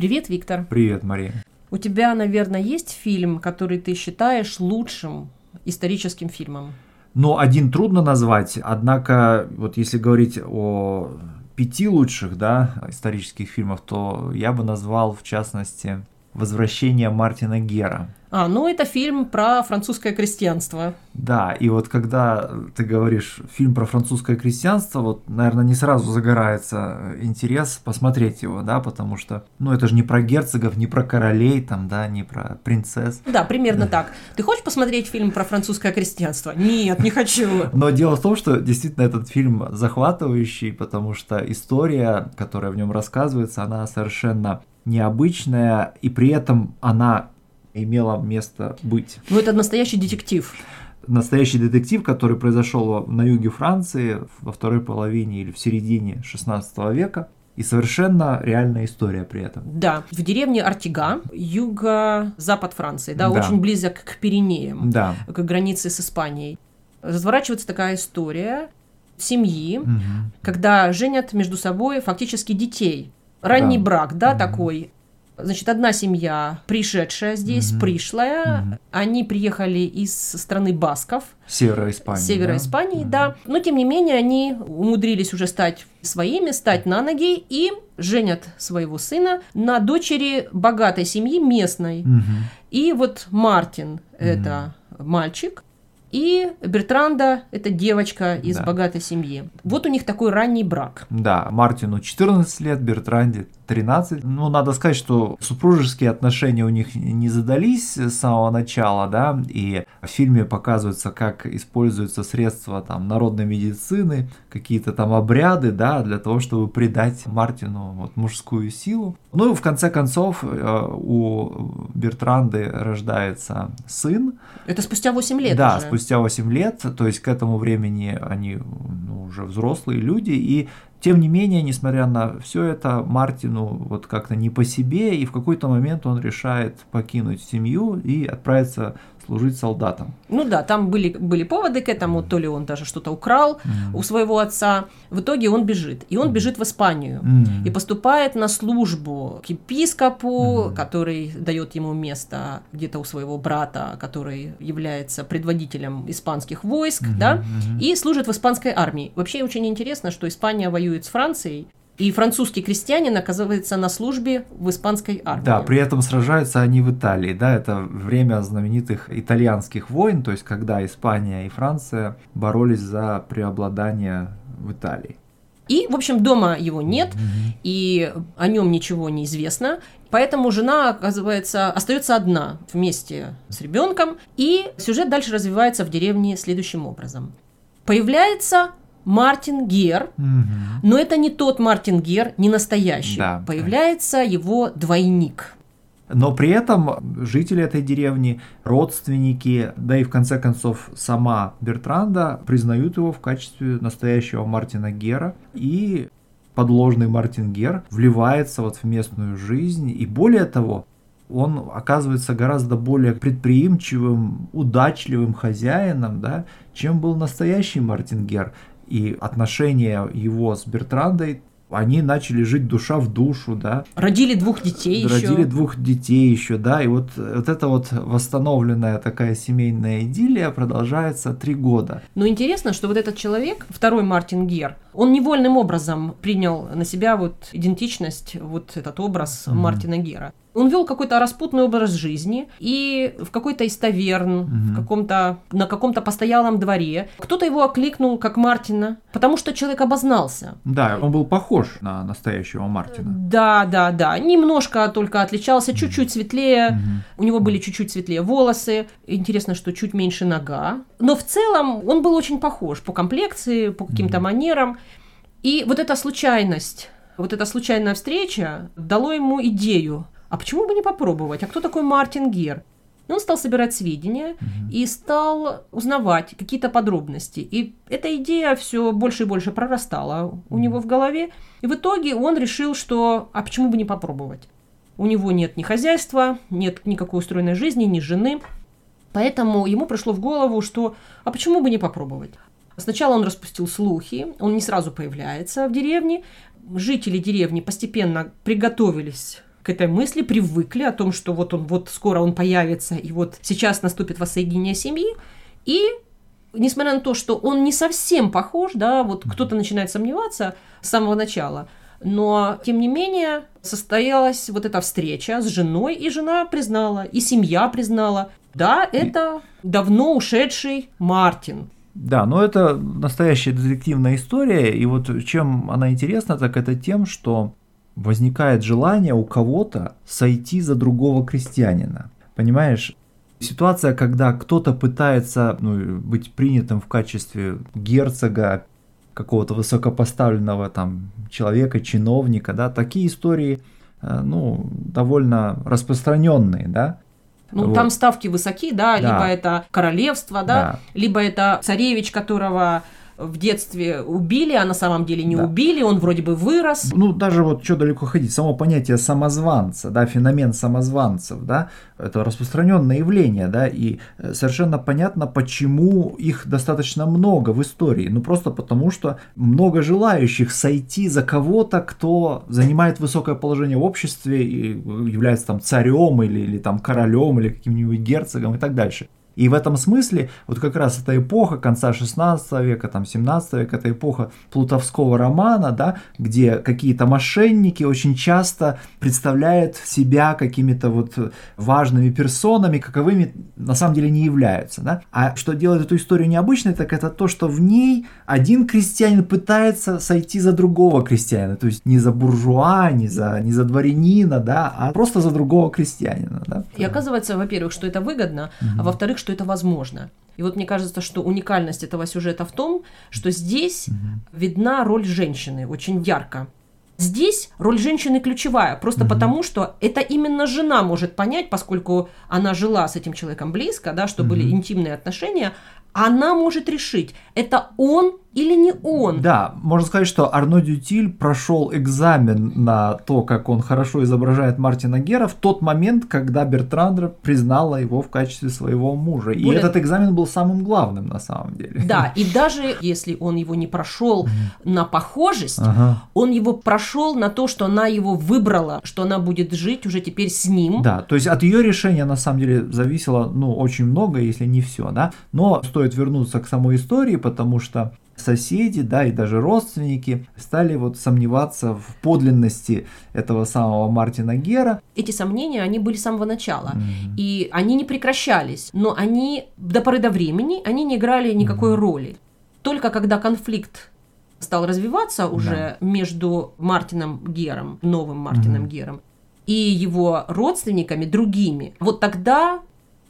Привет, Виктор. Привет, Мария. У тебя, наверное, есть фильм, который ты считаешь лучшим историческим фильмом? Ну, один трудно назвать, однако, вот если говорить о пяти лучших, да, исторических фильмов, то я бы назвал, в частности, «Возвращение Мартина Гера». А, ну это фильм про французское крестьянство. Да, и вот когда ты говоришь фильм про французское крестьянство, вот, наверное, не сразу загорается интерес посмотреть его, да, потому что, ну, это же не про герцогов, не про королей, там, да, не про принцесс. Да, примерно так. Ты хочешь посмотреть фильм про французское крестьянство? Нет, не хочу. Но дело в том, что действительно этот фильм захватывающий, потому что история, которая в нем рассказывается, она совершенно необычная, и при этом она имела место быть. Ну, это настоящий детектив. Настоящий детектив, который произошел на юге Франции во второй половине или в середине 16 века. И совершенно реальная история при этом. Да, в деревне Артига, юго-запад Франции, да, да, очень близок к Пиренеям, да. к границе с Испанией. Разворачивается такая история семьи, угу. когда женят между собой фактически детей. Ранний да. брак, да, угу. такой. Значит, одна семья, пришедшая здесь, mm пришлая, mm они приехали из страны Басков. Севера Испании. Севера да? Испании, mm да. Но, тем не менее, они умудрились уже стать своими, стать на ноги и женят своего сына на дочери богатой семьи местной. mm И вот Мартин, mm это мальчик, и Бертранда – это девочка из да. богатой семьи. Вот у них такой ранний брак. Да, Мартину 14 лет, Бертранде 13. Ну, надо сказать, что супружеские отношения у них не задались с самого начала, да, и в фильме показывается, как используются средства там народной медицины, какие-то там обряды, да, для того, чтобы придать Мартину вот мужскую силу. Ну и в конце концов э, у Бертранды рождается сын. Это спустя 8 лет Да, уже. спустя 8 лет, то есть к этому времени они ну, уже взрослые люди, и тем не менее, несмотря на все это, Мартину вот как-то не по себе, и в какой-то момент он решает покинуть семью и отправиться служить солдатом. Ну да, там были, были поводы к этому, то ли он даже что-то украл mm-hmm. у своего отца. В итоге он бежит. И он mm-hmm. бежит в Испанию. Mm-hmm. И поступает на службу к епископу, mm-hmm. который дает ему место где-то у своего брата, который является предводителем испанских войск, mm-hmm. да, mm-hmm. и служит в испанской армии. Вообще очень интересно, что Испания воюет с Францией, и французский крестьянин оказывается на службе в испанской армии. Да, при этом сражаются они в Италии. Да, это время знаменитых итальянских войн, то есть когда Испания и Франция боролись за преобладание в Италии. И, в общем, дома его нет, mm-hmm. и о нем ничего не известно. Поэтому жена, оказывается, остается одна вместе с ребенком. И сюжет дальше развивается в деревне следующим образом. Появляется Мартин Гер, угу. но это не тот Мартин Гер, не настоящий. Да, Появляется его двойник. Но при этом жители этой деревни, родственники, да и в конце концов сама Бертранда признают его в качестве настоящего Мартина Гера. И подложный Мартин Гер вливается вот в местную жизнь. И более того, он оказывается гораздо более предприимчивым, удачливым хозяином, да, чем был настоящий Мартин Гер и отношения его с Бертрандой они начали жить душа в душу, да. Родили двух детей Родили еще. Родили двух детей еще, да. И вот, вот эта вот восстановленная такая семейная идиллия продолжается три года. Но интересно, что вот этот человек, второй Мартин Гер, он невольным образом принял на себя вот идентичность, вот этот образ mm-hmm. Мартина Гера. Он вел какой-то распутный образ жизни, и в какой-то из таверн, угу. в каком-то, на каком-то постоялом дворе кто-то его окликнул как Мартина, потому что человек обознался. Да, он был похож на настоящего Мартина. Да, да, да. Немножко только отличался, чуть-чуть светлее. Угу. У него были чуть-чуть светлее волосы. Интересно, что чуть меньше нога. Но в целом он был очень похож по комплекции, по каким-то угу. манерам. И вот эта случайность, вот эта случайная встреча дало ему идею а почему бы не попробовать? А кто такой Мартин Гер? И он стал собирать сведения угу. и стал узнавать какие-то подробности. И эта идея все больше и больше прорастала у него в голове. И в итоге он решил, что а почему бы не попробовать? У него нет ни хозяйства, нет никакой устроенной жизни, ни жены. Поэтому ему пришло в голову, что а почему бы не попробовать? Сначала он распустил слухи, он не сразу появляется в деревне. Жители деревни постепенно приготовились к этой мысли, привыкли о том, что вот он вот скоро он появится, и вот сейчас наступит воссоединение семьи. И несмотря на то, что он не совсем похож, да, вот кто-то начинает сомневаться с самого начала, но, тем не менее, состоялась вот эта встреча с женой, и жена признала, и семья признала, да, это давно ушедший Мартин. Да, но это настоящая детективная история, и вот чем она интересна, так это тем, что возникает желание у кого-то сойти за другого крестьянина. Понимаешь, ситуация, когда кто-то пытается ну, быть принятым в качестве герцога, какого-то высокопоставленного там человека, чиновника, да, такие истории, э, ну, довольно распространенные, да. Ну, вот. там ставки высоки, да, да, либо это королевство, да, да, либо это царевич, которого в детстве убили, а на самом деле не да. убили, он вроде бы вырос. Ну, даже вот что далеко ходить, само понятие самозванца, да, феномен самозванцев, да, это распространенное явление, да, и э, совершенно понятно, почему их достаточно много в истории. Ну, просто потому, что много желающих сойти за кого-то, кто занимает высокое положение в обществе и является там царем или, или там королем или каким-нибудь герцогом и так дальше. И в этом смысле вот как раз эта эпоха конца 16 века, там 17 века, это эпоха плутовского романа, да, где какие-то мошенники очень часто представляют себя какими-то вот важными персонами, каковыми на самом деле не являются. Да? А что делает эту историю необычной, так это то, что в ней один крестьянин пытается сойти за другого крестьянина, то есть не за буржуа, не за, не за дворянина, да, а просто за другого крестьянина. Да? И оказывается, во-первых, что это выгодно, угу. а во-вторых, что это возможно. И вот мне кажется, что уникальность этого сюжета в том, что здесь угу. видна роль женщины очень ярко. Здесь роль женщины ключевая, просто угу. потому что это именно жена может понять, поскольку она жила с этим человеком близко, да, что угу. были интимные отношения, она может решить, это он или не он. Да, можно сказать, что Арно Дютиль прошел экзамен на то, как он хорошо изображает Мартина Гера в тот момент, когда Бертрандра признала его в качестве своего мужа. Более... И этот экзамен был самым главным на самом деле. Да, и даже если он его не прошел на похожесть, ага. он его прошел на то, что она его выбрала, что она будет жить уже теперь с ним. Да, то есть от ее решения на самом деле зависело, ну, очень много, если не все, да. Но стоит вернуться к самой истории, потому что соседи, да, и даже родственники стали вот сомневаться в подлинности этого самого Мартина Гера. Эти сомнения, они были с самого начала, mm-hmm. и они не прекращались, но они до поры до времени, они не играли никакой mm-hmm. роли. Только когда конфликт стал развиваться уже да. между Мартином Гером, новым Мартином mm-hmm. Гером, и его родственниками другими, вот тогда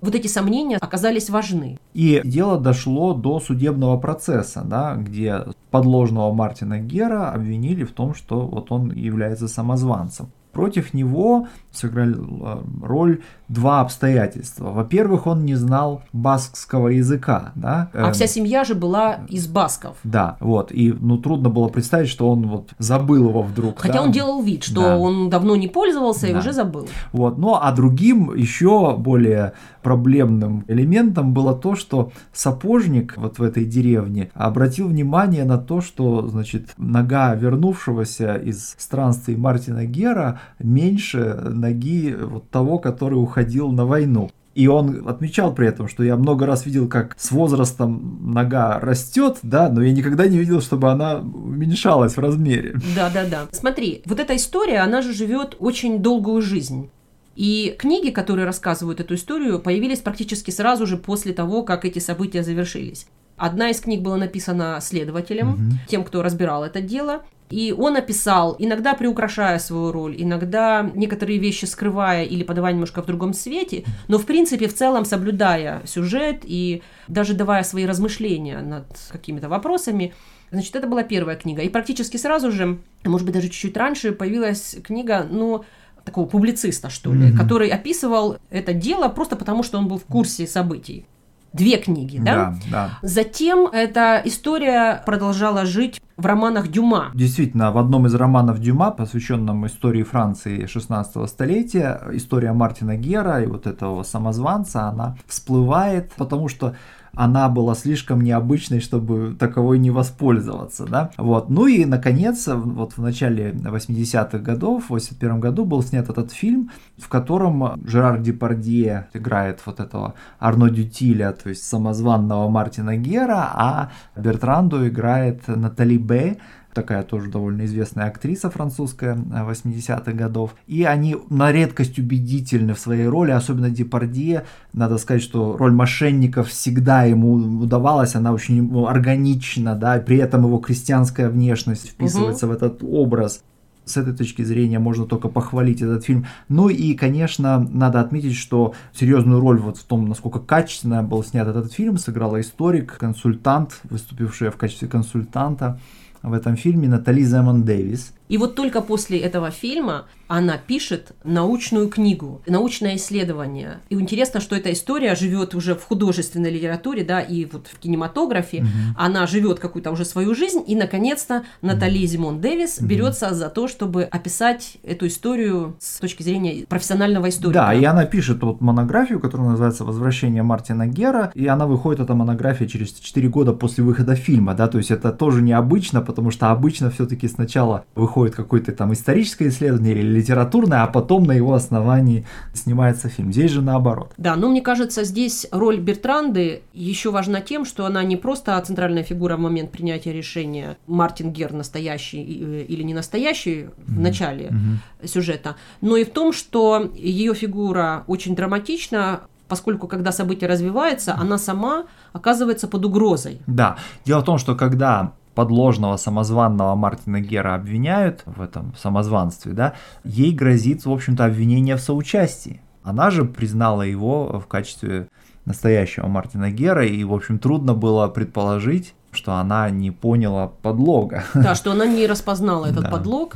вот эти сомнения оказались важны. И дело дошло до судебного процесса, да, где подложного Мартина Гера обвинили в том, что вот он является самозванцем. Против него сыграли э, роль два обстоятельства. Во-первых, он не знал баскского языка, да. А вся эм, семья же была из басков. Да, вот. И ну трудно было представить, что он вот забыл его вдруг. Хотя да? он делал вид, что да. он давно не пользовался да. и уже забыл. Вот. Ну а другим еще более проблемным элементом было то, что сапожник вот в этой деревне обратил внимание на то, что, значит, нога вернувшегося из странствий Мартина Гера меньше ноги вот того, который уходил на войну. И он отмечал при этом, что я много раз видел, как с возрастом нога растет, да, но я никогда не видел, чтобы она уменьшалась в размере. Да, да, да. Смотри, вот эта история, она же живет очень долгую жизнь. И книги, которые рассказывают эту историю, появились практически сразу же после того, как эти события завершились. Одна из книг была написана следователем, угу. тем, кто разбирал это дело. И он описал, иногда приукрашая свою роль, иногда некоторые вещи скрывая или подавая немножко в другом свете, но в принципе в целом соблюдая сюжет и даже давая свои размышления над какими-то вопросами. Значит, это была первая книга. И практически сразу же, может быть, даже чуть-чуть раньше, появилась книга, ну, такого публициста, что ли, mm-hmm. который описывал это дело просто потому, что он был в курсе событий. Две книги, да? Да, да. Затем эта история продолжала жить в романах Дюма. Действительно, в одном из романов Дюма, посвященном истории Франции 16 столетия, история Мартина Гера и вот этого самозванца, она всплывает, потому что она была слишком необычной, чтобы таковой не воспользоваться, да. Вот. Ну и, наконец, вот в начале 80-х годов, в 81 году был снят этот фильм, в котором Жерар Депардье играет вот этого Арно Дютиля, то есть самозванного Мартина Гера, а Бертранду играет Натали Б, такая тоже довольно известная актриса французская 80-х годов. И они на редкость убедительны в своей роли, особенно Депардье. Надо сказать, что роль мошенников всегда ему удавалась, она очень органична, да, при этом его крестьянская внешность вписывается угу. в этот образ с этой точки зрения можно только похвалить этот фильм. Ну и, конечно, надо отметить, что серьезную роль вот в том, насколько качественно был снят этот фильм, сыграла историк, консультант, выступившая в качестве консультанта в этом фильме Натали Земон Дэвис. И вот только после этого фильма она пишет научную книгу, научное исследование. И интересно, что эта история живет уже в художественной литературе, да, и вот в кинематографе. Угу. Она живет какую-то уже свою жизнь, и наконец-то Натали угу. Зимон Дэвис угу. берется за то, чтобы описать эту историю с точки зрения профессионального историка. Да, и она пишет вот монографию, которая называется «Возвращение Мартина Гера», и она выходит, эта монография, через 4 года после выхода фильма, да, то есть это тоже необычно, потому что обычно все-таки сначала выходит какое-то там историческое исследование или литературное, а потом на его основании снимается фильм. Здесь же наоборот. Да, но мне кажется, здесь роль Бертранды еще важна тем, что она не просто центральная фигура в момент принятия решения, Мартин Гер настоящий э, или не настоящий mm-hmm. в начале mm-hmm. сюжета, но и в том, что ее фигура очень драматична, поскольку когда событие развивается, она сама оказывается под угрозой. Да, дело в том, что когда подложного самозванного Мартина Гера обвиняют в этом самозванстве, да, ей грозит, в общем-то, обвинение в соучастии. Она же признала его в качестве настоящего Мартина Гера, и, в общем, трудно было предположить, что она не поняла подлога. Да, что она не распознала этот да. подлог,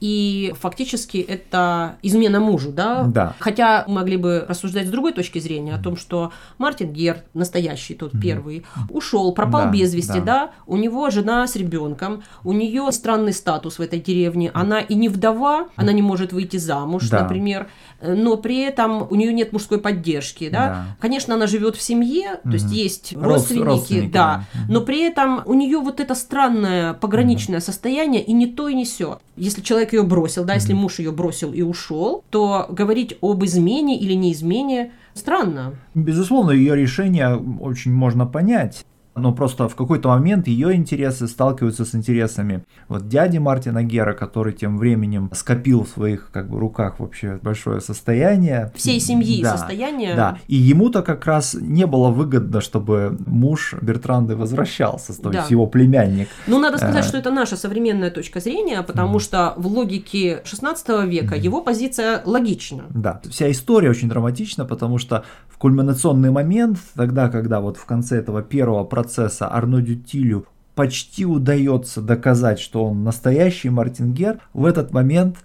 и фактически это измена мужу, да? Да. Хотя могли бы рассуждать с другой точки зрения о том, что Мартин Гер, настоящий тот первый, ушел, пропал да, без вести, да. да? У него жена с ребенком, у нее странный статус в этой деревне, она и не вдова, она не может выйти замуж, да. например, но при этом у нее нет мужской поддержки, да? да. Конечно, она живет в семье, то есть есть родственники, родственники да, но при этом у нее вот это странное пограничное состояние и не то и не все. Если человек ее бросил, да, если муж ее бросил и ушел, то говорить об измене или неизмене странно. Безусловно, ее решение очень можно понять но просто в какой-то момент ее интересы сталкиваются с интересами вот дяди Мартина Гера, который тем временем скопил в своих как бы руках вообще большое состояние. Всей семьи да, состояние. Да, и ему-то как раз не было выгодно, чтобы муж Бертранды возвращался, то да. есть его племянник. Ну, надо сказать, э... что это наша современная точка зрения, потому mm. что в логике 16 века mm. его позиция логична. Да, вся история очень драматична, потому что в кульминационный момент, тогда, когда вот в конце этого первого процесса Арно Дютилю почти удается доказать, что он настоящий Мартин Гер, в этот момент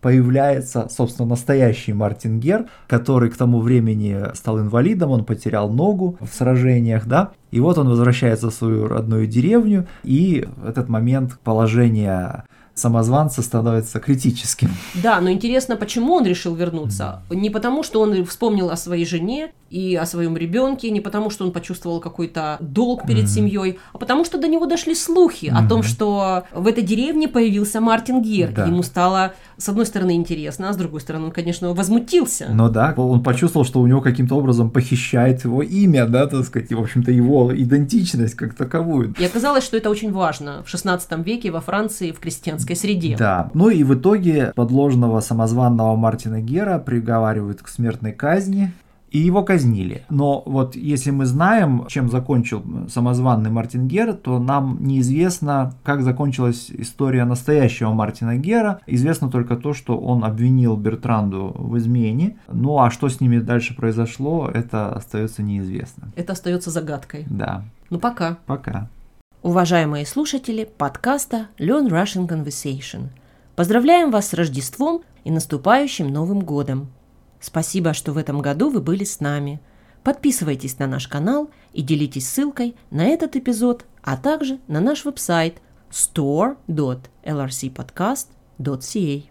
появляется, собственно, настоящий Мартин Гер, который к тому времени стал инвалидом, он потерял ногу в сражениях, да, и вот он возвращается в свою родную деревню, и в этот момент положение самозванца становится критическим. Да, но интересно, почему он решил вернуться? Не потому, что он вспомнил о своей жене и о своем ребенке, не потому, что он почувствовал какой-то долг перед mm-hmm. семьей, а потому что до него дошли слухи mm-hmm. о том, что в этой деревне появился Мартин Гир. Да. Ему стало, с одной стороны, интересно, а с другой стороны, он, конечно, возмутился. Ну да, он почувствовал, что у него каким-то образом похищает его имя, да, так сказать, и, в общем-то, его идентичность как таковую. И оказалось, что это очень важно в 16 веке во Франции в крестьянской среде. Да. Ну и в итоге подложного самозванного Мартина Гера приговаривают к смертной казни и его казнили. Но вот если мы знаем, чем закончил самозванный Мартин Гер, то нам неизвестно, как закончилась история настоящего Мартина Гера. Известно только то, что он обвинил Бертранду в измене. Ну а что с ними дальше произошло, это остается неизвестно. Это остается загадкой. Да. Ну пока. Пока. Уважаемые слушатели подкаста Learn Russian Conversation. Поздравляем вас с Рождеством и наступающим Новым Годом! Спасибо, что в этом году вы были с нами. Подписывайтесь на наш канал и делитесь ссылкой на этот эпизод, а также на наш веб-сайт store.lrcpodcast.ca.